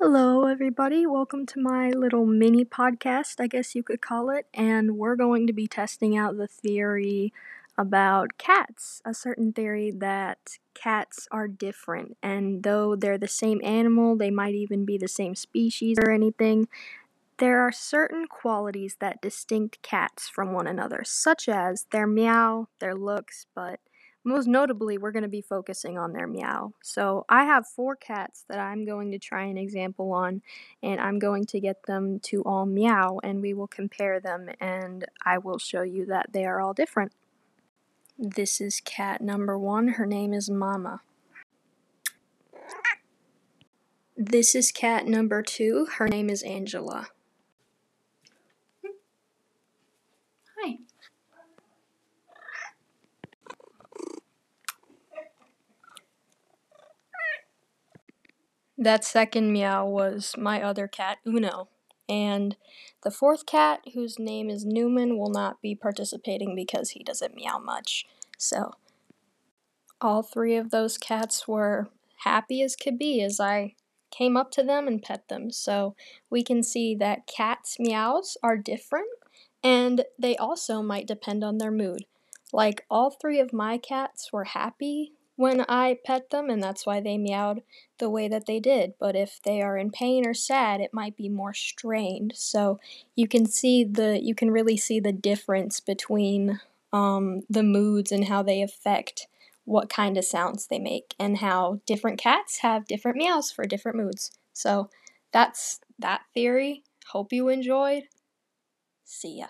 Hello, everybody. Welcome to my little mini podcast, I guess you could call it. And we're going to be testing out the theory about cats, a certain theory that cats are different. And though they're the same animal, they might even be the same species or anything, there are certain qualities that distinct cats from one another, such as their meow, their looks, but most notably, we're going to be focusing on their meow. So, I have four cats that I'm going to try an example on, and I'm going to get them to all meow, and we will compare them, and I will show you that they are all different. This is cat number one. Her name is Mama. This is cat number two. Her name is Angela. That second meow was my other cat, Uno. And the fourth cat, whose name is Newman, will not be participating because he doesn't meow much. So, all three of those cats were happy as could be as I came up to them and pet them. So, we can see that cats' meows are different and they also might depend on their mood. Like, all three of my cats were happy when I pet them, and that's why they meowed the way that they did. But if they are in pain or sad, it might be more strained. So you can see the you can really see the difference between um, the moods and how they affect what kind of sounds they make, and how different cats have different meows for different moods. So that's that theory. Hope you enjoyed. See ya.